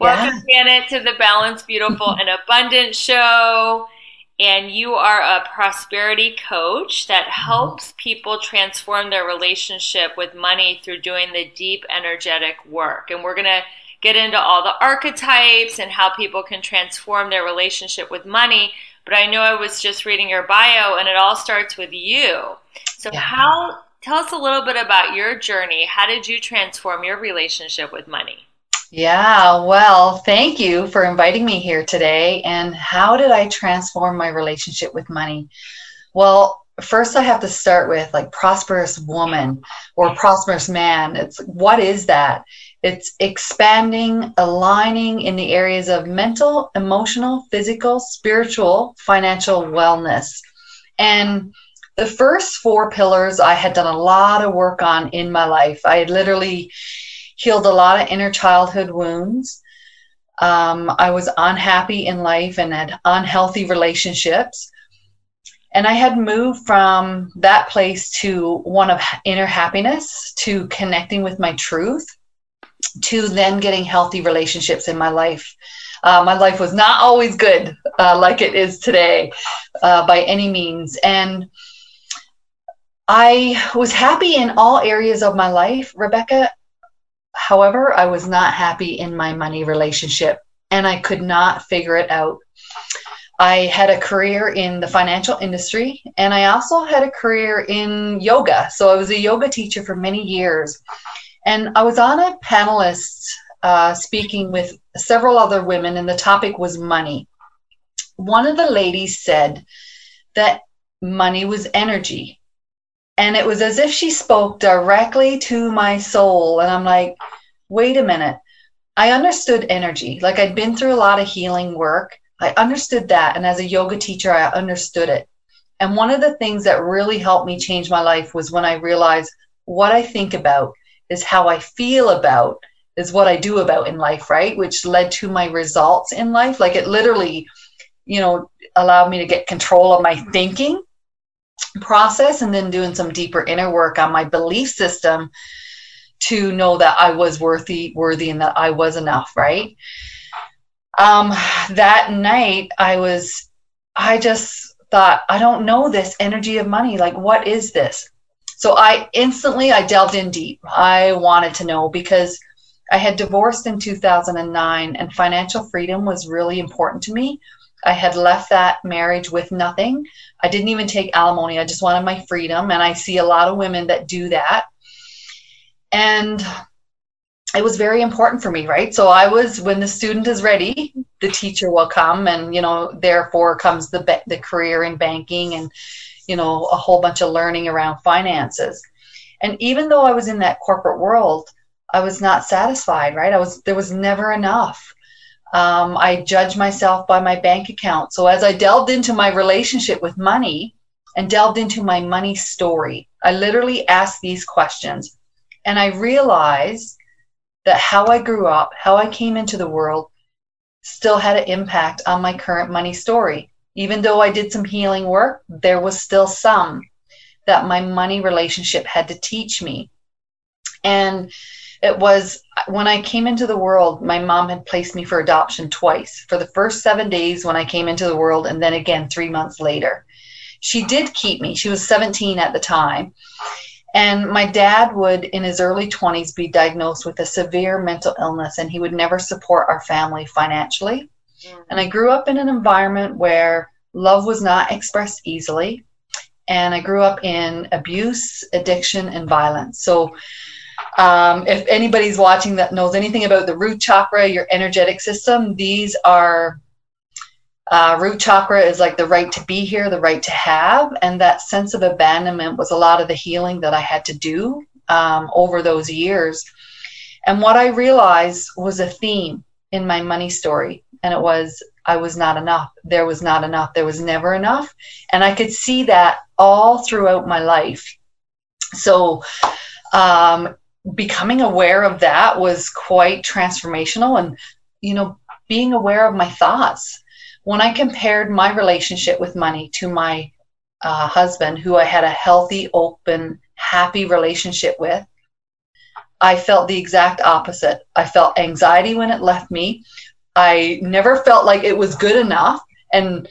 Welcome, Janet, to the Balanced, Beautiful, and Abundant show and you are a prosperity coach that helps people transform their relationship with money through doing the deep energetic work. And we're going to get into all the archetypes and how people can transform their relationship with money. But I know I was just reading your bio and it all starts with you. So, yeah. how tell us a little bit about your journey. How did you transform your relationship with money? Yeah, well, thank you for inviting me here today. And how did I transform my relationship with money? Well, first I have to start with like prosperous woman or prosperous man. It's what is that? It's expanding, aligning in the areas of mental, emotional, physical, spiritual, financial wellness. And the first four pillars I had done a lot of work on in my life. I literally healed a lot of inner childhood wounds. Um, I was unhappy in life and had unhealthy relationships. And I had moved from that place to one of inner happiness to connecting with my truth to then getting healthy relationships in my life. Uh, my life was not always good uh, like it is today uh, by any means. And I was happy in all areas of my life, Rebecca. However, I was not happy in my money relationship and I could not figure it out. I had a career in the financial industry and I also had a career in yoga. So I was a yoga teacher for many years. And I was on a panelist uh, speaking with several other women, and the topic was money. One of the ladies said that money was energy and it was as if she spoke directly to my soul. And I'm like, wait a minute. I understood energy. Like I'd been through a lot of healing work. I understood that. And as a yoga teacher, I understood it. And one of the things that really helped me change my life was when I realized what I think about is how I feel about is what I do about in life, right? Which led to my results in life. Like it literally, you know, allowed me to get control of my thinking process and then doing some deeper inner work on my belief system to know that I was worthy, worthy, and that I was enough, right? Um, that night, I was, I just thought, I don't know this energy of money. Like, what is this? So I instantly, I delved in deep. I wanted to know because I had divorced in 2009 and financial freedom was really important to me. I had left that marriage with nothing. I didn't even take alimony. I just wanted my freedom. And I see a lot of women that do that. And it was very important for me, right? So I was when the student is ready, the teacher will come, and you know, therefore comes the the career in banking and you know a whole bunch of learning around finances. And even though I was in that corporate world, I was not satisfied, right? I was there was never enough. Um, I judge myself by my bank account. So as I delved into my relationship with money and delved into my money story, I literally asked these questions, and I realized that how I grew up, how I came into the world, still had an impact on my current money story. Even though I did some healing work, there was still some that my money relationship had to teach me. And it was when I came into the world, my mom had placed me for adoption twice for the first seven days when I came into the world, and then again three months later. She did keep me. She was 17 at the time. And my dad would, in his early 20s, be diagnosed with a severe mental illness, and he would never support our family financially. Mm-hmm. And I grew up in an environment where love was not expressed easily. And I grew up in abuse, addiction, and violence. So, um, if anybody's watching that knows anything about the root chakra, your energetic system, these are uh, root chakra is like the right to be here, the right to have. And that sense of abandonment was a lot of the healing that I had to do um, over those years. And what I realized was a theme in my money story. And it was, I was not enough. There was not enough. There was never enough. And I could see that all throughout my life. So, um, becoming aware of that was quite transformational. And, you know, being aware of my thoughts when I compared my relationship with money to my uh, husband, who I had a healthy, open, happy relationship with, I felt the exact opposite. I felt anxiety when it left me. I never felt like it was good enough. And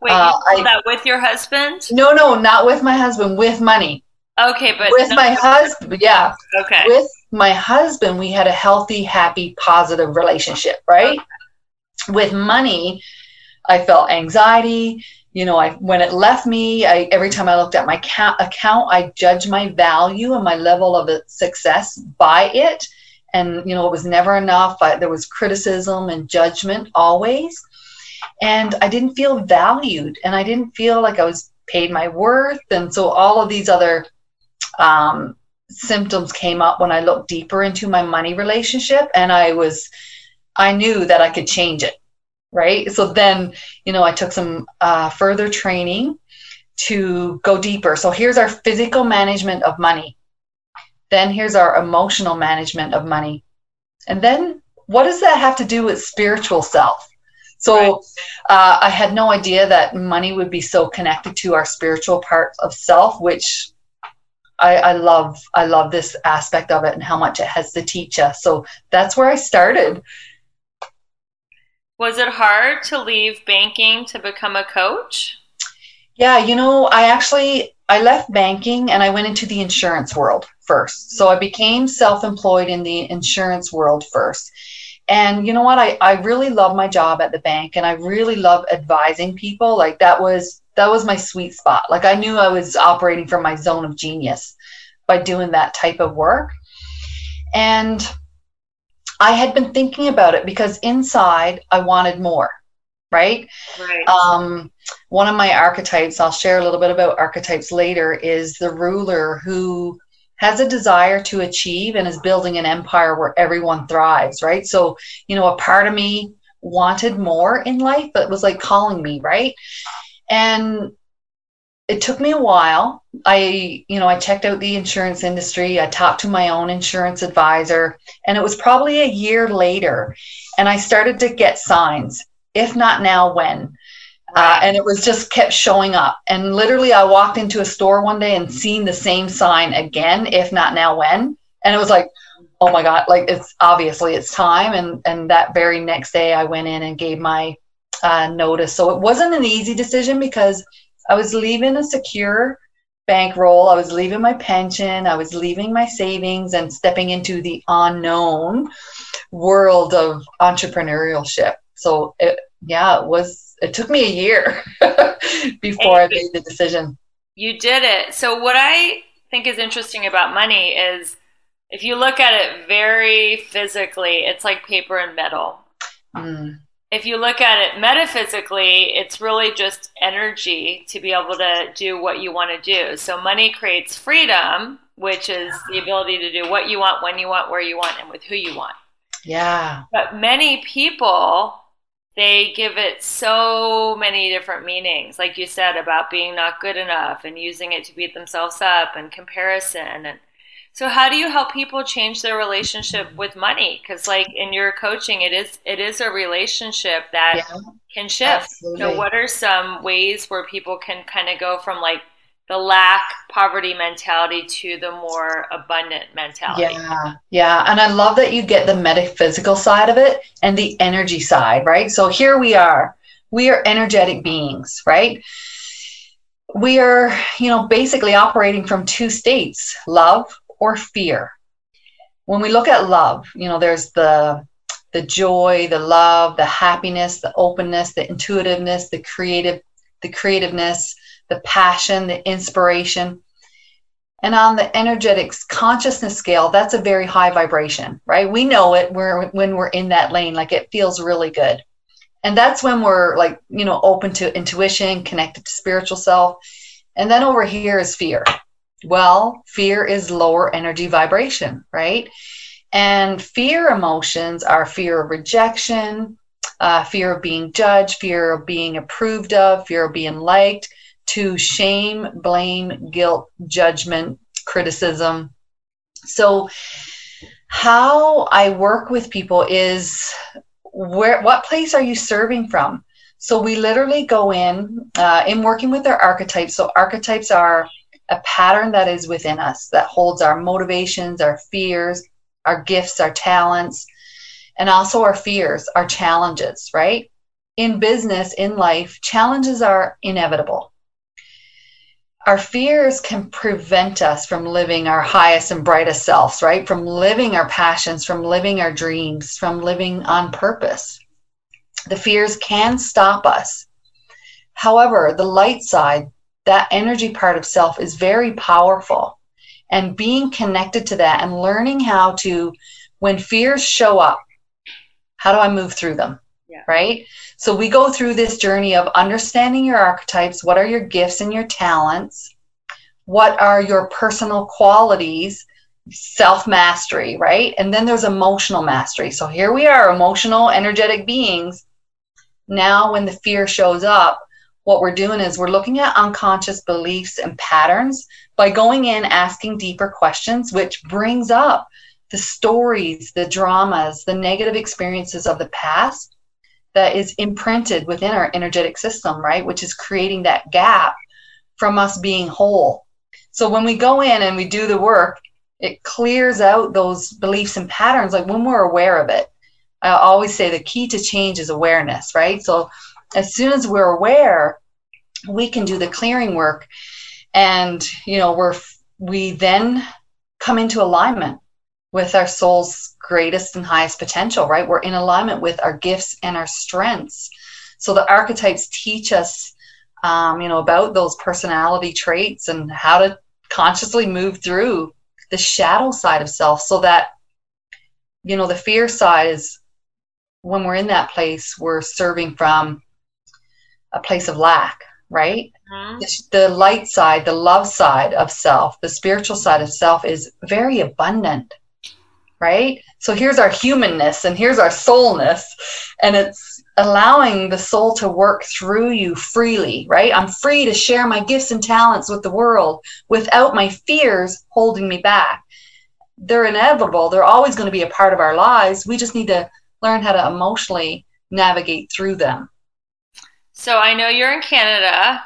wait, uh, I, that with your husband? No, no, not with my husband. With money. Okay, but with no, my husband, yeah. Okay. With my husband, we had a healthy, happy, positive relationship, right? Okay. With money, I felt anxiety. You know, I when it left me, I, every time I looked at my ca- account, I judged my value and my level of success by it. And you know, it was never enough. I, there was criticism and judgment always, and I didn't feel valued, and I didn't feel like I was paid my worth. And so all of these other um, symptoms came up when I looked deeper into my money relationship, and I was, I knew that I could change it right? So then, you know, I took some uh, further training to go deeper. So here's our physical management of money. Then here's our emotional management of money. And then what does that have to do with spiritual self? So right. uh, I had no idea that money would be so connected to our spiritual part of self, which I, I love. I love this aspect of it and how much it has to teach us. So that's where I started. Was it hard to leave banking to become a coach? Yeah, you know, I actually I left banking and I went into the insurance world first. So I became self-employed in the insurance world first. And you know what? I, I really love my job at the bank and I really love advising people. Like that was that was my sweet spot. Like I knew I was operating from my zone of genius by doing that type of work. And I had been thinking about it because inside I wanted more, right? Right. Um, one of my archetypes, I'll share a little bit about archetypes later, is the ruler who has a desire to achieve and is building an empire where everyone thrives, right? So, you know, a part of me wanted more in life, but it was like calling me, right? And it took me a while. I, you know, I checked out the insurance industry. I talked to my own insurance advisor, and it was probably a year later, and I started to get signs. If not now, when? Uh, and it was just kept showing up. And literally, I walked into a store one day and seen the same sign again. If not now, when? And it was like, oh my god! Like it's obviously it's time. And and that very next day, I went in and gave my uh, notice. So it wasn't an easy decision because I was leaving a secure bankroll. I was leaving my pension. I was leaving my savings and stepping into the unknown world of entrepreneurship. So it, yeah, it was, it took me a year before I made the decision. You did it. So what I think is interesting about money is if you look at it very physically, it's like paper and metal. Mm. If you look at it metaphysically, it's really just energy to be able to do what you want to do. So money creates freedom, which is the ability to do what you want, when you want, where you want, and with who you want. Yeah. But many people, they give it so many different meanings, like you said about being not good enough and using it to beat themselves up and comparison and so how do you help people change their relationship with money? Because like in your coaching, it is it is a relationship that yeah, can shift. Absolutely. So what are some ways where people can kind of go from like the lack poverty mentality to the more abundant mentality? Yeah, yeah, and I love that you get the metaphysical side of it and the energy side, right? So here we are. We are energetic beings, right? We are, you know, basically operating from two states love or fear. When we look at love, you know, there's the the joy, the love, the happiness, the openness, the intuitiveness, the creative, the creativeness, the passion, the inspiration. And on the energetics consciousness scale, that's a very high vibration, right? We know it we're, when we're in that lane, like it feels really good. And that's when we're like, you know, open to intuition, connected to spiritual self. And then over here is fear. Well, fear is lower energy vibration, right? And fear emotions are fear of rejection, uh, fear of being judged, fear of being approved of, fear of being liked, to shame, blame, guilt, judgment, criticism. So, how I work with people is where what place are you serving from? So we literally go in uh, in working with their archetypes. So archetypes are a pattern that is within us that holds our motivations, our fears, our gifts, our talents, and also our fears, our challenges, right? In business, in life, challenges are inevitable. Our fears can prevent us from living our highest and brightest selves, right? From living our passions, from living our dreams, from living on purpose. The fears can stop us. However, the light side, that energy part of self is very powerful. And being connected to that and learning how to, when fears show up, how do I move through them? Yeah. Right? So we go through this journey of understanding your archetypes. What are your gifts and your talents? What are your personal qualities? Self mastery, right? And then there's emotional mastery. So here we are, emotional, energetic beings. Now, when the fear shows up, what we're doing is we're looking at unconscious beliefs and patterns by going in asking deeper questions which brings up the stories the dramas the negative experiences of the past that is imprinted within our energetic system right? Which is creating that gap from us being whole. So when we go in and we do the work it clears out those beliefs and patterns like when we're aware of it. I always say the key to change is awareness right? So as soon as we're aware, we can do the clearing work. And you know we're we then come into alignment with our soul's greatest and highest potential right? We're in alignment with our gifts and our strengths. So the archetypes teach us um, you know about those personality traits and how to consciously move through the shadow side of self so that you know the fear side is when we're in that place we're serving from a place of lack, right? Mm-hmm. The, the light side, the love side of self, the spiritual side of self is very abundant, right? So here's our humanness and here's our soulness, and it's allowing the soul to work through you freely, right? I'm free to share my gifts and talents with the world without my fears holding me back. They're inevitable, they're always going to be a part of our lives. We just need to learn how to emotionally navigate through them. So I know you're in Canada.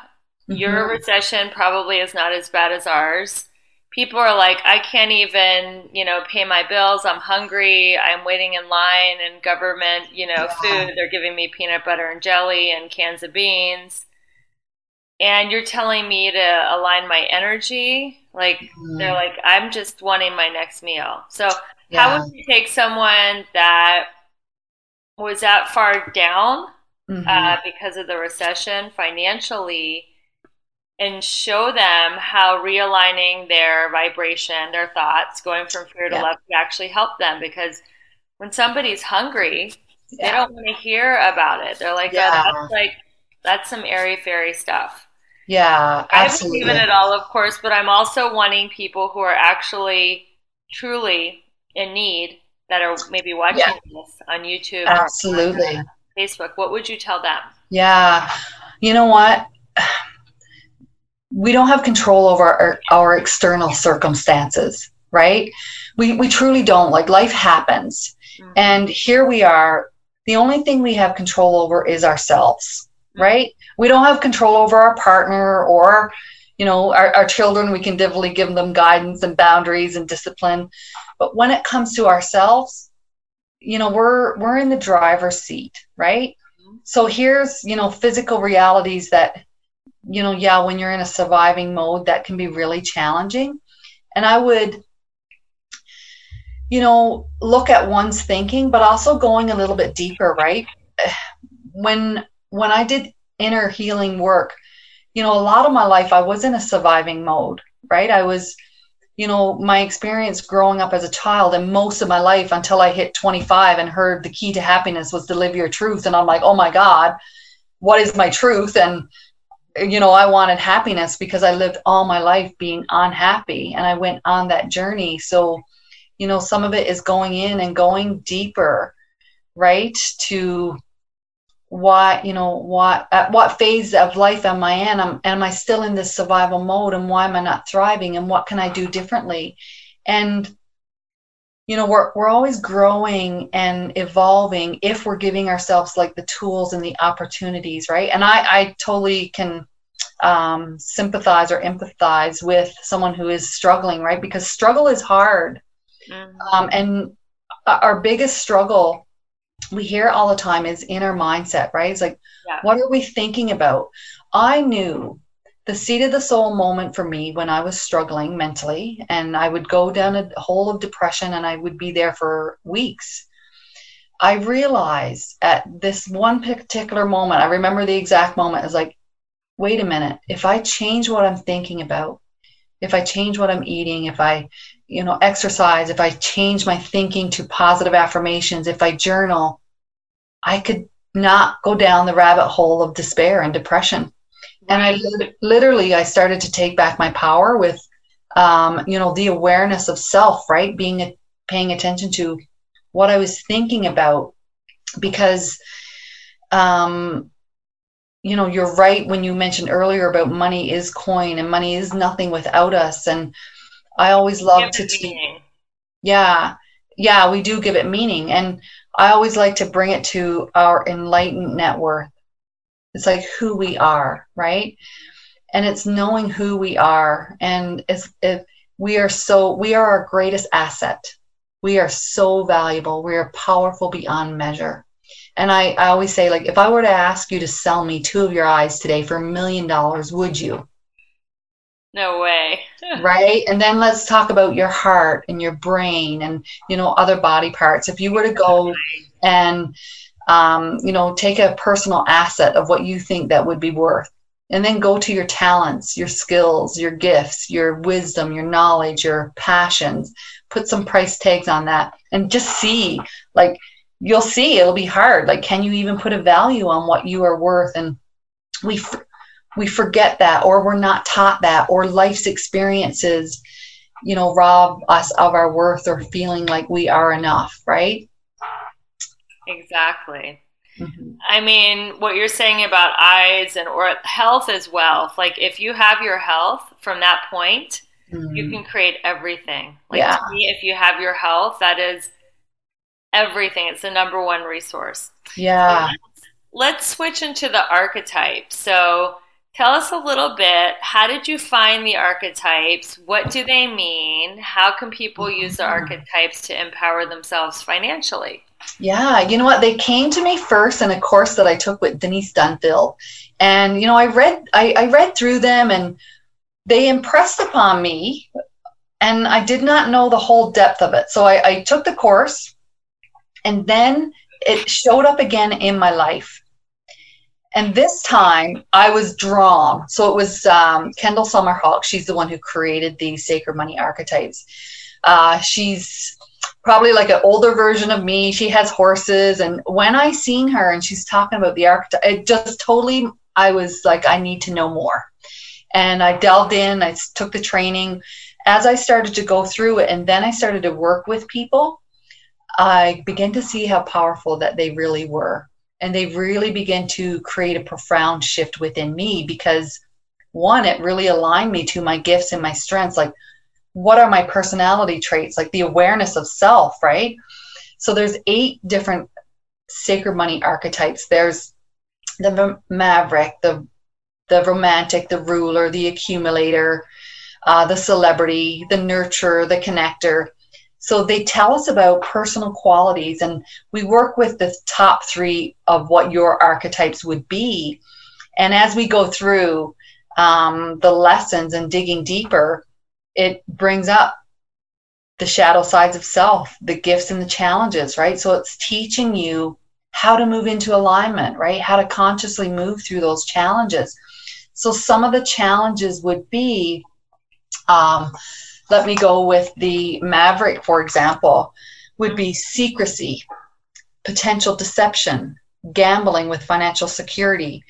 Mm-hmm. Your recession probably is not as bad as ours. People are like, I can't even, you know, pay my bills. I'm hungry. I'm waiting in line and government, you know, yeah. food. They're giving me peanut butter and jelly and cans of beans. And you're telling me to align my energy. Like, mm-hmm. they're like, I'm just wanting my next meal. So, yeah. how would you take someone that was that far down mm-hmm. uh, because of the recession financially and show them how realigning their vibration, their thoughts, going from fear to yeah. love can actually help them because when somebody's hungry, yeah. they don't want to hear about it. They're like, yeah. oh, that's like that's some airy fairy stuff. Yeah, absolutely. I believe in it all, of course, but I'm also wanting people who are actually truly in need that are maybe watching yeah. this on YouTube, absolutely, Facebook. What would you tell them? Yeah, you know what? We don't have control over our, our external circumstances, right? We we truly don't. Like life happens, mm-hmm. and here we are. The only thing we have control over is ourselves right? We don't have control over our partner or, you know, our, our children. We can definitely give them guidance and boundaries and discipline. But when it comes to ourselves, you know, we're we're in the driver's seat, right? So here's, you know, physical realities that, you know, yeah, when you're in a surviving mode, that can be really challenging. And I would you know, look at one's thinking, but also going a little bit deeper, right? When when I did inner healing work, you know, a lot of my life I was in a surviving mode, right? I was, you know, my experience growing up as a child and most of my life until I hit 25 and heard the key to happiness was to live your truth. And I'm like, oh my God, what is my truth? And, you know, I wanted happiness because I lived all my life being unhappy and I went on that journey. So, you know, some of it is going in and going deeper, right? To, why you know what at what phase of life am i in? Am, am i still in this survival mode? And why am i not thriving? And what can i do differently? And you know we're, we're always growing and evolving if we're giving ourselves like the tools and the opportunities right? And i i totally can um, sympathize or empathize with someone who is struggling right? Because struggle is hard. Mm-hmm. um, and our biggest struggle we hear all the time is inner mindset, right? It's like, yeah. what are we thinking about? I knew the seat of the soul moment for me when I was struggling mentally, and I would go down a hole of depression and I would be there for weeks. I realized at this one particular moment, I remember the exact moment, is like, wait a minute, if I change what I'm thinking about, if I change what I'm eating, if I you know exercise if i change my thinking to positive affirmations if i journal i could not go down the rabbit hole of despair and depression. And i literally i started to take back my power with um, you know the awareness of self right? Being paying attention to what i was thinking about. Because um, you know you're right when you mentioned earlier about money is coin and money is nothing without us. And I always love to teach. Yeah, yeah, we do give it meaning, and I always like to bring it to our enlightened net worth. It's like who we are, right? And it's knowing who we are, and it's if we are so we are our greatest asset. We are so valuable. We are powerful beyond measure. And I, I always say, like, if I were to ask you to sell me two of your eyes today for a million dollars, would you? No way. right? And then let's talk about your heart and your brain and, you know, other body parts. If you were to go and, um, you know, take a personal asset of what you think that would be worth, and then go to your talents, your skills, your gifts, your wisdom, your knowledge, your passions, put some price tags on that and just see, like, you'll see it'll be hard. Like, can you even put a value on what you are worth? And we, we forget that or we're not taught that or life's experiences you know rob us of our worth or feeling like we are enough right? Exactly. Mm-hmm. i mean what you're saying about eyes and or health is wealth like if you have your health from that point mm-hmm. you can create everything. Like yeah. to me if you have your health that is everything. It's the number one resource. Yeah. So let's, let's switch into the archetype. So Tell us a little bit. How did you find the archetypes? What do they mean? How can people use the mm-hmm. archetypes to empower themselves financially? Yeah, you know what? They came to me first in a course that I took with Denise Duffield. And you know, I read I, I read through them and they impressed upon me and I did not know the whole depth of it. So I, I took the course and then it showed up again in my life And this time I was drawn. So it was um, Kendall Summerhawk. She's the one who created the sacred money archetypes. Uh, she's probably like an older version of me. She has horses. And when I seen her and she's talking about the archetype, it just totally, I was like, I need to know more. And I delved in, I took the training. As I started to go through it, and then I started to work with people, I began to see how powerful that they really were. And they really began to create a profound shift within me because one, it really aligned me to my gifts and my strengths. Like, what are my personality traits? Like the awareness of self, right? So there's eight different sacred money archetypes. There's the maverick, the the romantic, the ruler, the accumulator, uh, the celebrity, the nurturer, the connector. So they tell us about personal qualities, and we work with the top three of what your archetypes would be. And as we go through um, the lessons and digging deeper, it brings up the shadow sides of self, the gifts and the challenges, right? So it's teaching you how to move into alignment, right? How to consciously move through those challenges. So some of the challenges would be um, let me go with the Maverick, for example, would be secrecy, potential deception, gambling with financial security,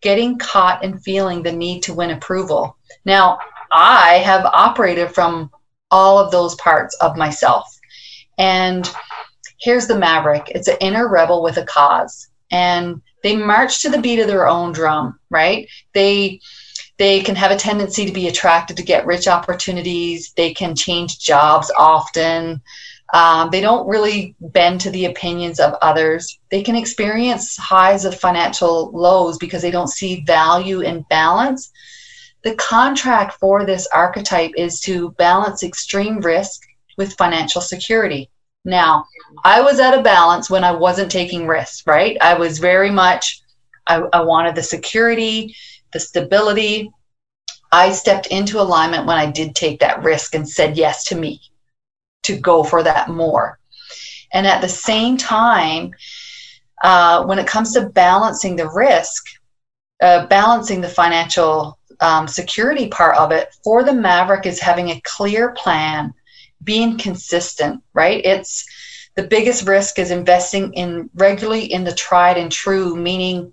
getting caught and feeling the need to win approval. Now, I have operated from all of those parts of myself. And here's the Maverick it's an inner rebel with a cause. And they march to the beat of their own drum, right? They they can have a tendency to be attracted to get rich opportunities. They can change jobs often. Um, they don't really bend to the opinions of others. They can experience highs of financial lows because they don't see value in balance. The contract for this archetype is to balance extreme risk with financial security. Now, I was at a balance when I wasn't taking risks, right? I was very much, I, I wanted the security the stability. I stepped into alignment when I did take that risk and said yes to me to go for that more. And at the same time, uh, when it comes to balancing the risk, uh, balancing the financial um, security part of it for the Maverick is having a clear plan, being consistent, right? It's the biggest risk is investing in regularly in the tried and true, meaning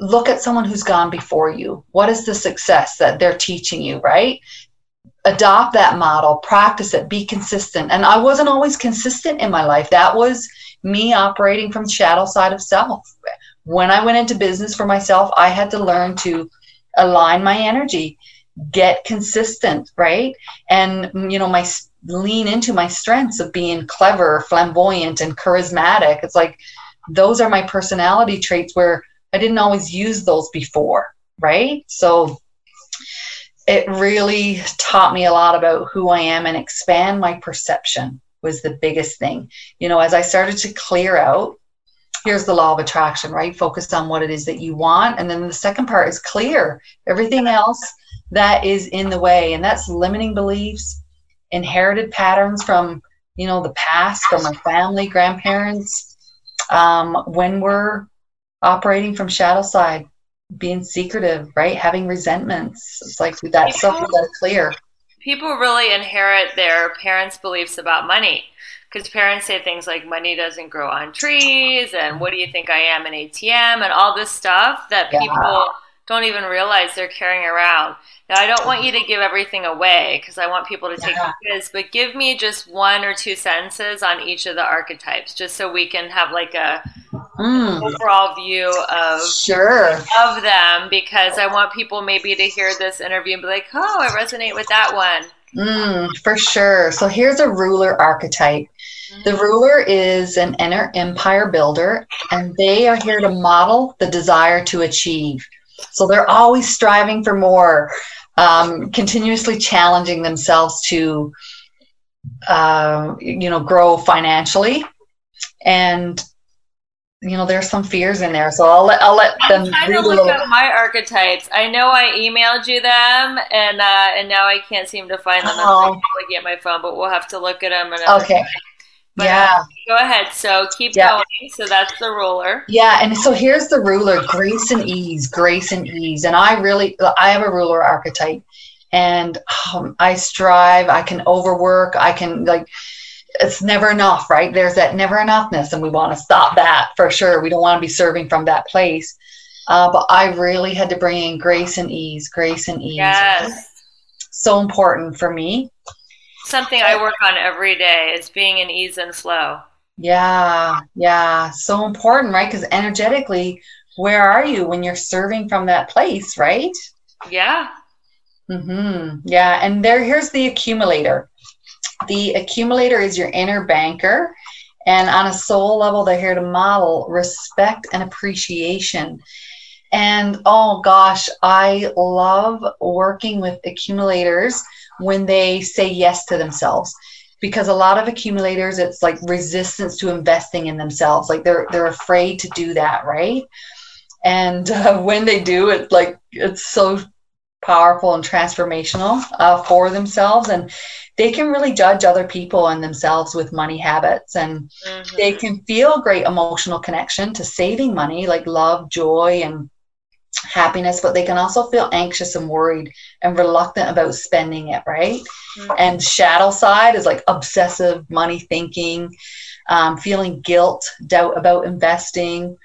look at someone who's gone before you. What is the success that they're teaching you, right? Adopt that model, practice it, be consistent. And I wasn't always consistent in my life. That was me operating from shadow side of self. When I went into business for myself, I had to learn to align my energy, get consistent, right? And you know, my lean into my strengths of being clever, flamboyant and charismatic. It's like those are my personality traits where I didn't always use those before, right? So it really taught me a lot about who I am and expand my perception was the biggest thing. You know, as I started to clear out, here's the law of attraction, right? Focus on what it is that you want. And then the second part is clear everything else that is in the way. And that's limiting beliefs, inherited patterns from, you know, the past, from our family, grandparents. Um, when we're operating from shadow side, being secretive, right? Having resentments. It's like that stuff we gotta clear. People really inherit their parents' beliefs about money. Because parents say things like money doesn't grow on trees and what do you think I am an ATM and all this stuff that yeah. Don't even realize they're carrying around. Now, I don't want you to give everything away because I want people to take yeah. quiz, but give me just one or two sentences on each of the archetypes, just so we can have like a mm. overall view of sure of them. Because I want people maybe to hear this interview and be like, "Oh, I resonate with that one." Mm, for sure. So here's a ruler archetype. The mm-hmm. ruler is an inner empire builder, and they are here to model the desire to achieve. So they're always striving for more, um, continuously challenging themselves to, uh, you know, grow financially. And you know, there's some fears in there, so I'll let I'll let them. I'm trying to look at my archetypes. I know I emailed you them, and uh, and now I can't seem to find them. Oh. I'm looking at my phone, but we'll have to look at them. okay. But, yeah. Go ahead. So keep Yeah. going. So that's the ruler. Yeah, and so here's the ruler: grace and ease, grace and ease. And I really, I have a ruler archetype, and um, I strive. I can overwork. I can like, it's never enough, right? There's that never enoughness, and we want to stop that for sure. We don't want to be serving from that place. Uh, but I really had to bring in grace and ease, grace and ease. Yes. So important for me. Something I work on every day is being in ease and flow. Yeah, yeah, so important, right? Because energetically, where are you when you're serving from that place, right? Yeah. Mm-hmm. Yeah, and there, here's the accumulator. The accumulator is your inner banker, and on a soul level, they're here to model respect and appreciation. And oh gosh, I love working with accumulators when they say yes to themselves. Because a lot of accumulators it's like resistance to investing in themselves. Like they're they're afraid to do that right? And uh, when they do it like it's so powerful and transformational uh, for themselves. And they can really judge other people and themselves with money habits. And Mhm. they can feel great emotional connection to saving money like love joy and happiness but they can also feel anxious and worried and reluctant about spending it right? Mhm. and shadow side is like obsessive money thinking um, feeling guilt doubt about investing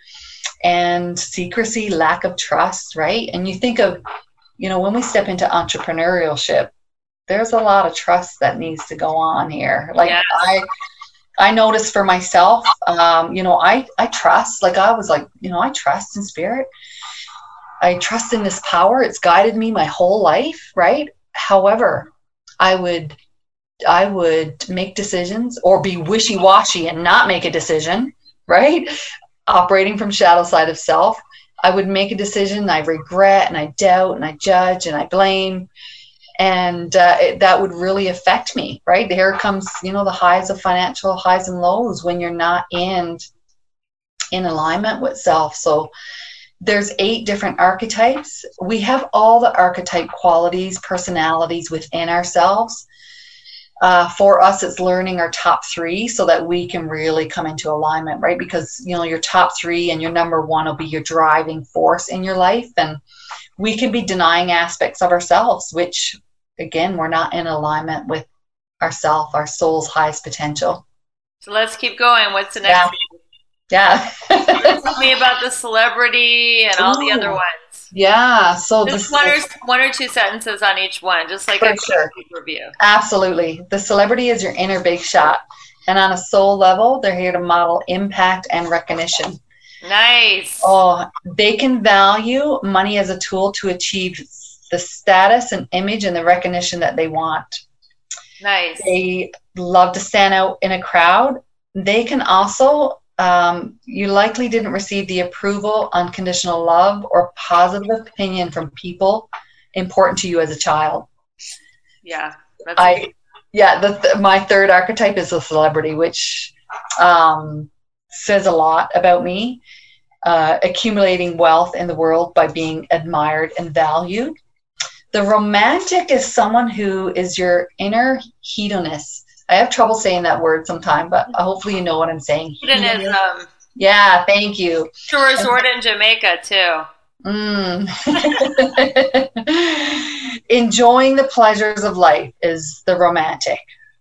and secrecy lack of trust right? And you think of you know when we step into entrepreneurship there's a lot of trust that needs to go on here. Like Yes. i i noticed for myself um, you know i i trust. Like i was like you know i trust in spirit i trust in this power. It's guided me my whole life right? However i would i would make decisions or be wishy-washy and not make a decision right? Operating from shadow side of self. I would make a decision i regret and i doubt and i judge and i blame. And uh, it, that would really affect me right? Here comes you know the highs of financial highs and lows when you're not in in alignment with self. So there's eight different archetypes. We have all the archetype qualities personalities within ourselves. Uh, for us it's learning our top three so that we can really come into alignment right? Because you know your top three and your number one will be your driving force in your life. And we can be denying aspects of ourselves which again we're not in alignment with ourself our soul's highest potential. So let's keep going. What's the next Yeah. Yeah Tell me about the celebrity and all the other ones. yeah so Just this one or one or two sentences on each one, just like a sure. review. Absolutely. The celebrity is your inner big shot. And on a soul level, they're here to model impact and recognition. Nice. Oh, they can value money as a tool to achieve the status and image and the recognition that they want. Nice. They love to stand out in a crowd. They can also, um, you likely didn't receive the approval, unconditional love, or positive opinion from people important to you as a child. Yeah. I yeah, the th- my third archetype is a celebrity, which um, says a lot about me. Uh, accumulating wealth in the world by being admired and valued. The romantic is someone who is your inner hedonist. I have trouble saying that word sometime, but hopefully you know what I'm saying. hedonism. Yeah, thank you. To resort in Jamaica too. Mm. Enjoying the pleasures of life is the romantic.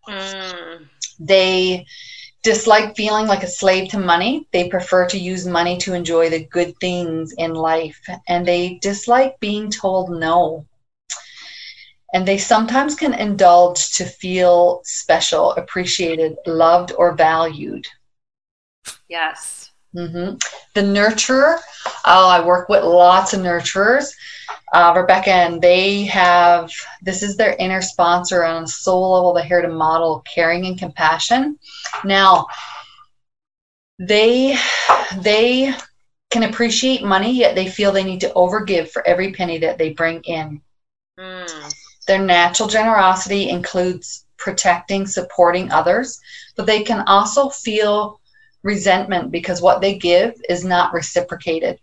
Mm. They dislike feeling like a slave to money. They prefer to use money to enjoy the good things in life. And they dislike being told no. And they sometimes can indulge to feel special, appreciated, loved, or valued. Yes. hmm The nurturer, oh, I work with lots of nurturers, uh, Rebecca, and they have this is their inner sponsor on a soul level. They're here to model caring and compassion. Now, they they can appreciate money, yet they feel they need to overgive for every penny that they bring in. Mm. Their natural generosity includes protecting, supporting others, but they can also feel resentment because what they give is not reciprocated.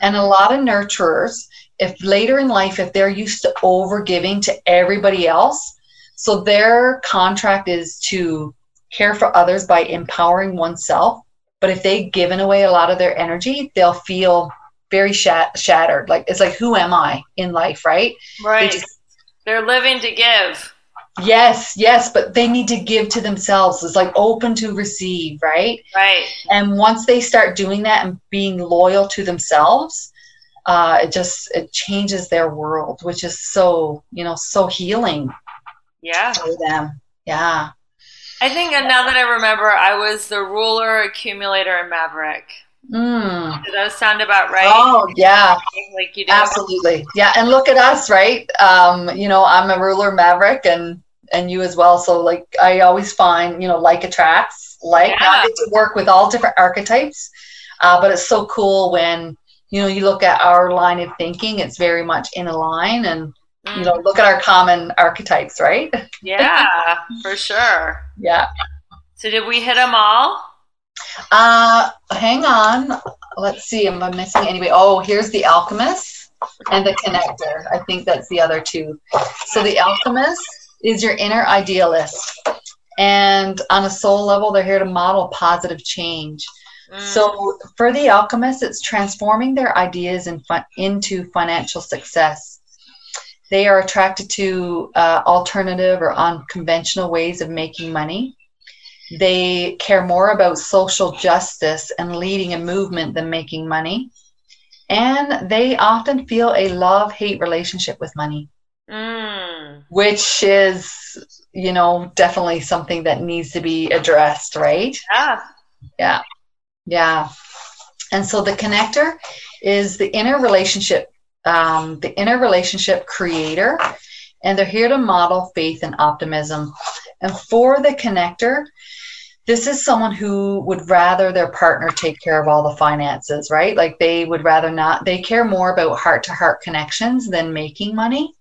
And a lot of nurturers, if later in life, if they're used to over giving to everybody else, so their contract is to care for others by empowering oneself. But if they've given away a lot of their energy, they'll feel very shat- shattered. Like it's like, who am I in life, right? Right. They just, They're living to give. Yes, yes, but they need to give to themselves. It's like open to receive, right? Right. And once they start doing that and being loyal to themselves, uh, it just it changes their world, which is so you know so healing. Yeah. For them. Yeah. I think, and now that I remember, I was the ruler, accumulator, and maverick. Mm. Do those sound about right? Oh yeah, like you do. Absolutely, yeah. And look at us, right? Um, you know, I'm a ruler maverick, and and you as well. So like, I always find you know, like attracts like. Yeah. I get to work with all different archetypes, uh, but it's so cool when you know you look at our line of thinking. It's very much in a line, and mm. you know, look at our common archetypes, right? Yeah, for sure. Yeah. So did we hit them all? Uh, hang on. Let's see. Am I missing anyway? Oh, here's the alchemist and the connector. I think that's the other two. So the alchemist is your inner idealist. And on a soul level, they're here to model positive change. Mm. So for the alchemist, it's transforming their ideas in fi- into financial success. They are attracted to uh, alternative or unconventional ways of making money. They care more about social justice and leading a movement than making money. And they often feel a love hate relationship with money, mm. which is, you know, definitely something that needs to be addressed, right? Yeah. Yeah. Yeah. And so the connector is the inner relationship, um, the inner relationship creator, and they're here to model faith and optimism. And for the connector, this is someone who would rather their partner take care of all the finances, right? Like they would rather not, they care more about heart to heart connections than making money.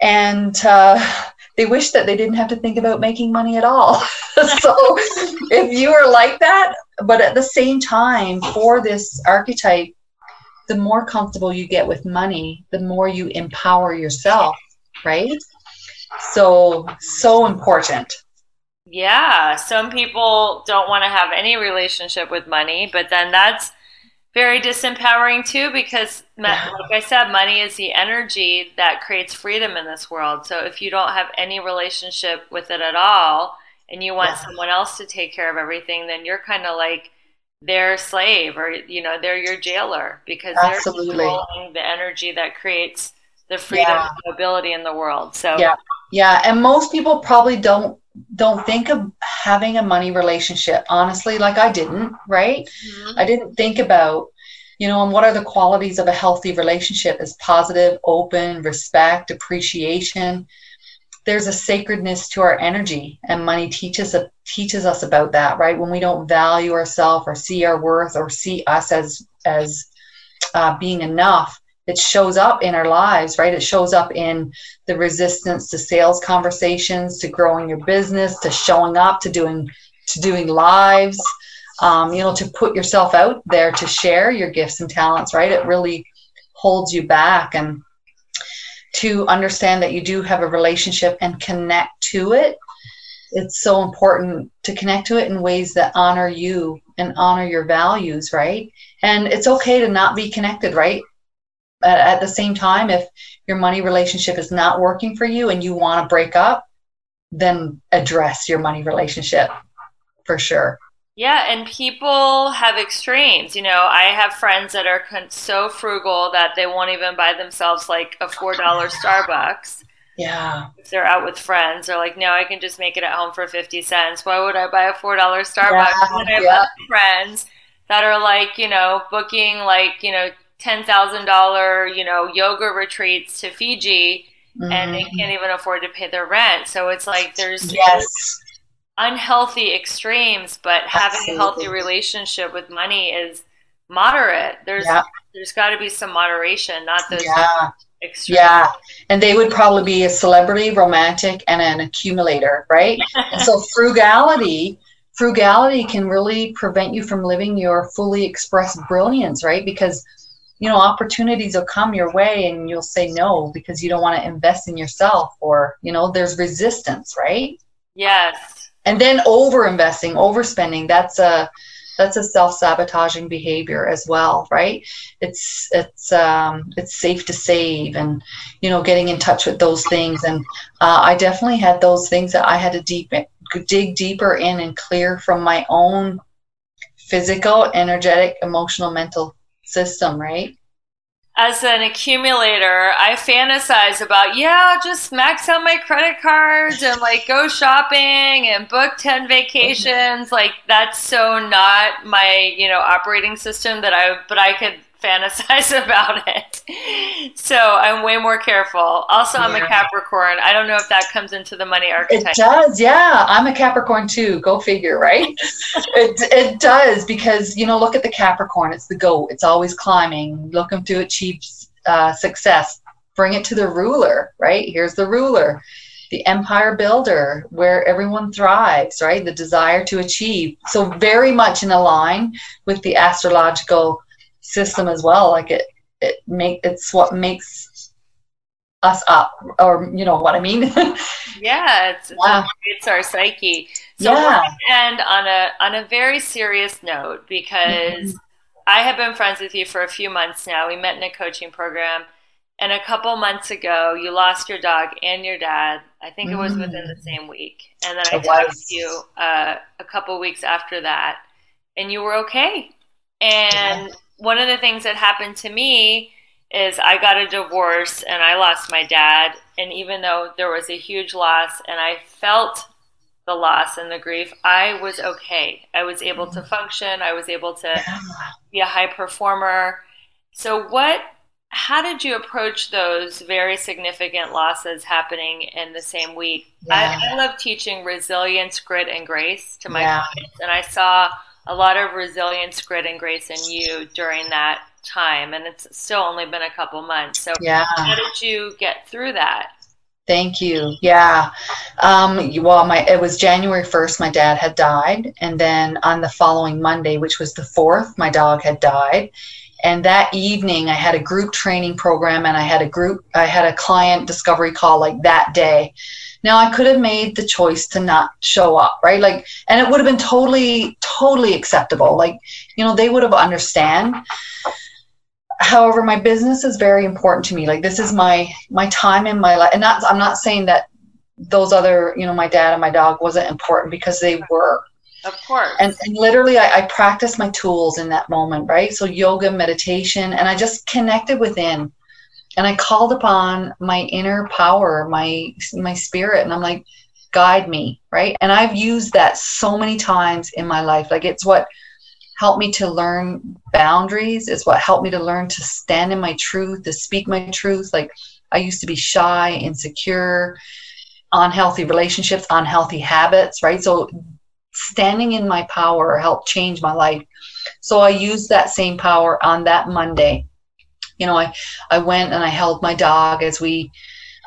And uh, they wish that they didn't have to think about making money at all. so if you are like that, but at the same time, for this archetype, the more comfortable you get with money, the more you empower yourself, right? So, so important. Yeah, some people don't want to have any relationship with money, but then that's very disempowering too because yeah. like I said, money is the energy that creates freedom in this world. So if you don't have any relationship with it at all and you want yeah. someone else to take care of everything, then you're kind of like their slave or you know, they're your jailer because Absolutely. they're controlling the energy that creates the freedom yeah. and mobility in the world. So Yeah. Yeah, and most people probably don't don't think of having a money relationship honestly like i didn't right? Mm-hmm. i didn't think about you know and what are the qualities of a healthy relationship is positive open respect appreciation. There's a sacredness to our energy and money teaches teaches us about that right? When we don't value ourselves or see our worth or see us as as uh, being enough it shows up in our lives, right? It shows up in the resistance to sales conversations, to growing your business, to showing up, to doing to doing lives. Um, you know, to put yourself out there to share your gifts and talents, right? It really holds you back and to understand that you do have a relationship and connect to it. It's so important to connect to it in ways that honor you and honor your values, right? And it's okay to not be connected, right? At the same time, if your money relationship is not working for you and you want to break up, then address your money relationship for sure. Yeah, and people have extremes. You know, I have friends that are so frugal that they won't even buy themselves like a $4 Starbucks. Yeah. If they're out with friends, they're like, no, I can just make it at home for 50 cents. Why would I buy a $4 Starbucks? Yeah, I have yeah. friends that are like, you know, booking like, you know, ten thousand dollar, you know, yoga retreats to Fiji, mm-hmm. and they mm-hmm. can't even afford to pay their rent. So it's like there's yes. unhealthy extremes, but having Absolutely. a healthy relationship with money is moderate. There's yeah. there's got to be some moderation, not those yeah. Extremes. Yeah, and they would probably be a celebrity, romantic, and an accumulator, right? and so frugality frugality can really prevent you from living your fully expressed brilliance, right? Because you know opportunities will come your way and you'll say no because you don't want to invest in yourself or you know there's resistance right? Yes. And then over investing overspending that's a that's a self-sabotaging behavior as well right? It's it's um, it's safe to save and you know getting in touch with those things. And uh, i definitely had those things that i had to deep dig deeper in and clear from my own physical energetic emotional mental system right as an accumulator, I fantasize about, yeah, just max out my credit cards and like go shopping and book 10 vacations. Like that's so not my, you know, operating system that I, but I could fantasize about it. So I'm way more careful. Also, I'm yeah. a Capricorn. I don't know if that comes into the money archetype. It does, yeah. I'm a Capricorn too. Go figure, right? it, it does because, you know, look at the Capricorn. It's the goat. It's always climbing, looking to achieve uh, success. Bring it to the ruler, right? Here's the ruler. The empire builder, where everyone thrives, right? The desire to achieve. So, very much in a line with the astrological system as well. Like it, it make it's what makes us up, or you know what I mean? yeah, it's it's our psyche. So yeah. end on a on a very serious note because mm-hmm. I have been friends with you for a few months now. We met in a coaching program. And a couple months ago, you lost your dog and your dad. I think it was within the mm. same week. And then I it talked was. to you uh, a couple weeks after that, and you were okay. And yeah one of the things that happened to me is I got a divorce and I lost my dad. And even though there was a huge loss and I felt the loss and the grief, I was okay. I was able to function, I was able to be a high performer. So, what, how did you approach those very significant losses happening in the same week? Yeah. I, I, love teaching resilience, grit, and grace to my yeah. clients. And I saw a lot of resilience, grit, and grace in you during that time. And it's still only been a couple months. So, yeah. how did you get through that? Thank you. Yeah. Um, well, my it was January first. My dad had died, and then on the following Monday, which was the fourth, my dog had died. And that evening, I had a group training program, and I had a group. I had a client discovery call like that day. Now I could have made the choice to not show up, right? Like, and it would have been totally, totally acceptable. Like, you know, they would have understand. However, my business is very important to me. Like, this is my my time in my life, and not. I'm not saying that those other, you know, my dad and my dog wasn't important because they were. Of course. And, and literally, I, I practiced my tools in that moment, right? So, yoga, meditation, and I just connected within and I called upon my inner power, my my spirit, and I'm like, guide me, right? And I've used that so many times in my life. Like it's what helped me to learn boundaries. It's what helped me to learn to stand in my truth, to speak my truth. Like I used to be shy, insecure, unhealthy relationships, unhealthy habits, right? So standing in my power helped change my life. So I used that same power on that Monday you know, I, I went and I held my dog as we,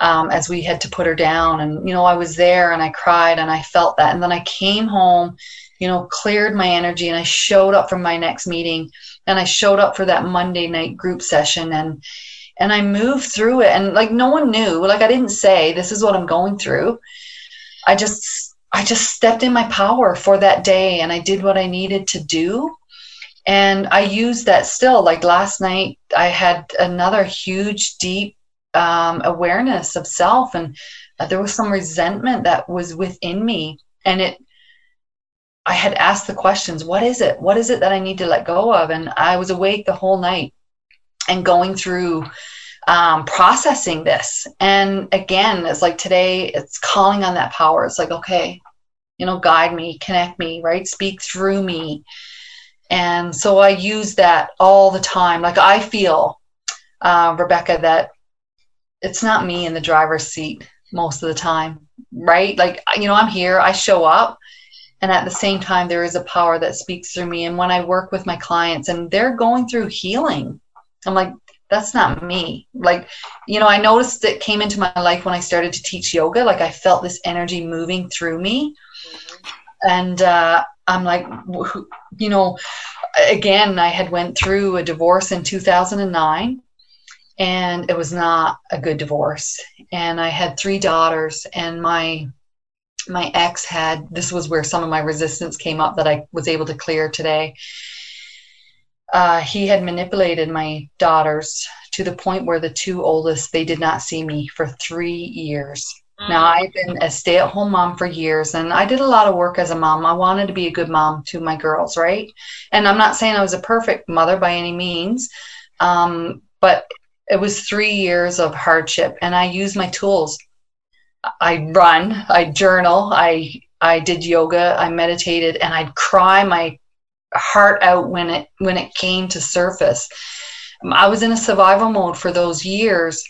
um, as we had to put her down and, you know, I was there and I cried and I felt that. And then I came home, you know, cleared my energy and I showed up for my next meeting and I showed up for that Monday night group session and, and I moved through it and like no one knew, like I didn't say this is what I'm going through. I just I just stepped in my power for that day and I did what I needed to do and i use that still. Like last night i had another huge deep um, awareness of self and uh, there was some resentment that was within me. And it i had asked the questions what is it? What is it that i need to let go of? And i was awake the whole night and going through um, processing this. And again it's like today it's calling on that power. It's like okay you know guide me connect me right? Speak through me and so I use that all the time. Like I feel, uh, Rebecca, that it's not me in the driver's seat most of the time, right? Like, you know, I'm here, I show up, and at the same time, there is a power that speaks through me. And when I work with my clients and they're going through healing, I'm like, that's not me. Like, you know, I noticed it came into my life when I started to teach yoga. Like, I felt this energy moving through me. Mm-hmm. And, uh, I'm like, you know, again, I had went through a divorce in 2009 and it was not a good divorce. And I had three daughters and my my ex had this was where some of my resistance came up that I was able to clear today. Uh, he had manipulated my daughters to the point where the two oldest they did not see me for three years. Mm. Now I've been a stay-at-home mom for years, and I did a lot of work as a mom. I wanted to be a good mom to my girls, right? And I'm not saying I was a perfect mother by any means, um, but it was three years of hardship, and I used my tools I run, I journal, I I did yoga, I meditated, and I'd cry my heart out when it when it came to surface. I was in a survival mode for those years.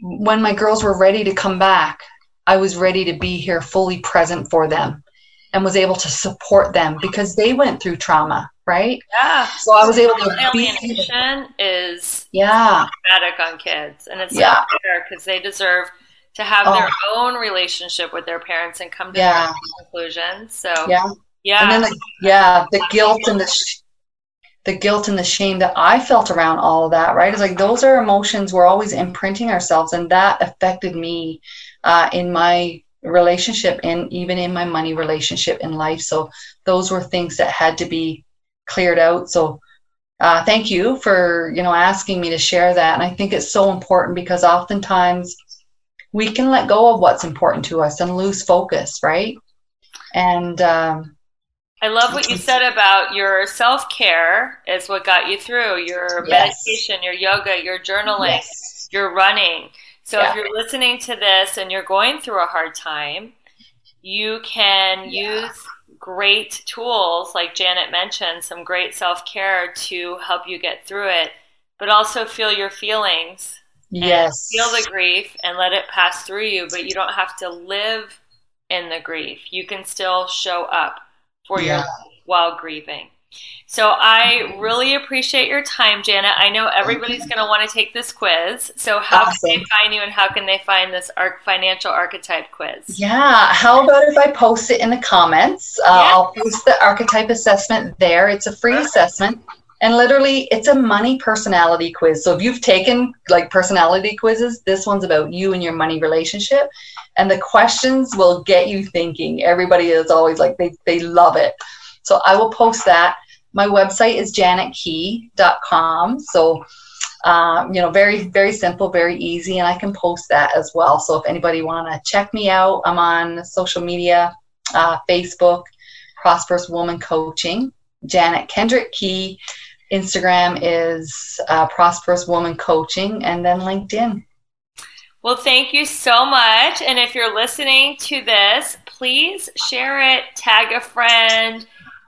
When my girls were ready to come back, I was ready to be here fully present for them and was able to support them because they went through trauma, right? Yeah. So I was able to alienation is yeah traumatic on kids, and it's yeah. not fair because they deserve to have oh. their own relationship with their parents and come to yeah. conclusions. So yeah, yeah, and then the, yeah, the guilt and the sh- the guilt and the shame that I felt around all of that. Right, it's like those are emotions we're always imprinting ourselves, and that affected me uh, in my relationship and even in my money relationship in life. So those were things that had to be cleared out. So uh, thank you for you know asking me to share that and i think it's so important because oftentimes we can let go of what's important to us and lose focus, right? And um, I love what you said about your self care is what got you through your yes. meditation, your yoga, your journaling, yes. your running. So yeah. if you're listening to this and you're going through a hard time, you can yeah. use great tools like Janet mentioned, some great self care to help you get through it, but also feel your feelings Yes. Feel the grief and let it pass through you, but you don't have to live in the grief. You can still show up for yeah. your while grieving. So I really appreciate your time, Janet. I know everybody's going to want to take this quiz. So how awesome. can they find you and how can they find this arc financial archetype quiz? Yeah. How about if I post it in the comments? Uh, yeah. I'll post the archetype assessment there. It's a free assessment. And literally, it's a money personality quiz. So if you've taken like personality quizzes, this one's about you and your money relationship. And the questions will get you thinking. Everybody is always like, they, they love it. So I will post that. My website is janetkey.com. So, um, you know, very, very simple, very easy. And I can post that as well. So if anybody want to check me out, I'm on social media, uh, Facebook, Prosperous Woman Coaching, Janet Kendrick Key Instagram is uh, Prosperous Woman Coaching, and then LinkedIn. Well, thank you so much. And if you're listening to this, please share it, tag a friend.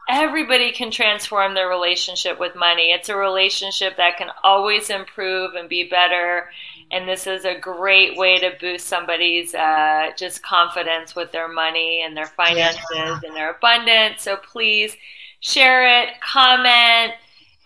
Everybody can transform their relationship with money. It's a relationship that can always improve and be better. And this is a great way to boost somebody's uh, just confidence with their money and their finances yeah. and their abundance. So please share it, comment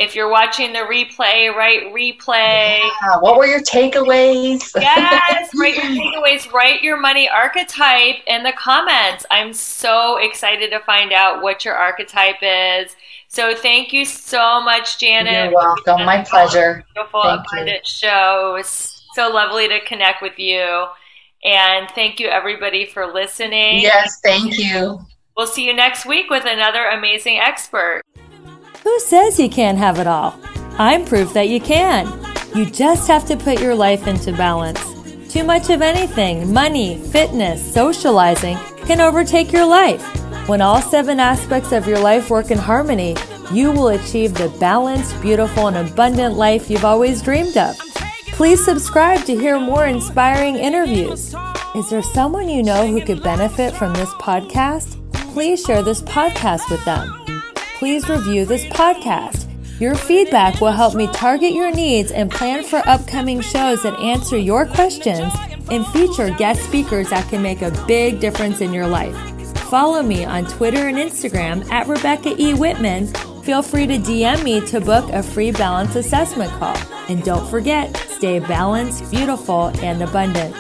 if you're watching the replay, write replay. Yeah. What were your takeaways? yes, write your takeaways. Write your money archetype in the comments. I'm so excited to find out what your archetype is. So thank you so much, Janet. You're welcome. My pleasure. Beautiful thank abundant show. It was so lovely to connect with you. And thank you, everybody, for listening. Yes, thank you. We'll see you next week with another amazing expert. Who says you can't have it all? I'm proof that you can. You just have to put your life into balance. Too much of anything, money, fitness, socializing, can overtake your life. When all seven aspects of your life work in harmony, you will achieve the balanced, beautiful, and abundant life you've always dreamed of. Please subscribe to hear more inspiring interviews. Is there someone you know who could benefit from this podcast? Please share this podcast with them please review this podcast. Your feedback will help me target your needs and plan for upcoming shows that answer your questions and feature guest speakers that can make a big difference in your life. Follow me on Twitter and Instagram at Rebecca E. Whitman. Feel free to DM me to book a free balance assessment call. And don't forget, stay balanced, beautiful, and abundant.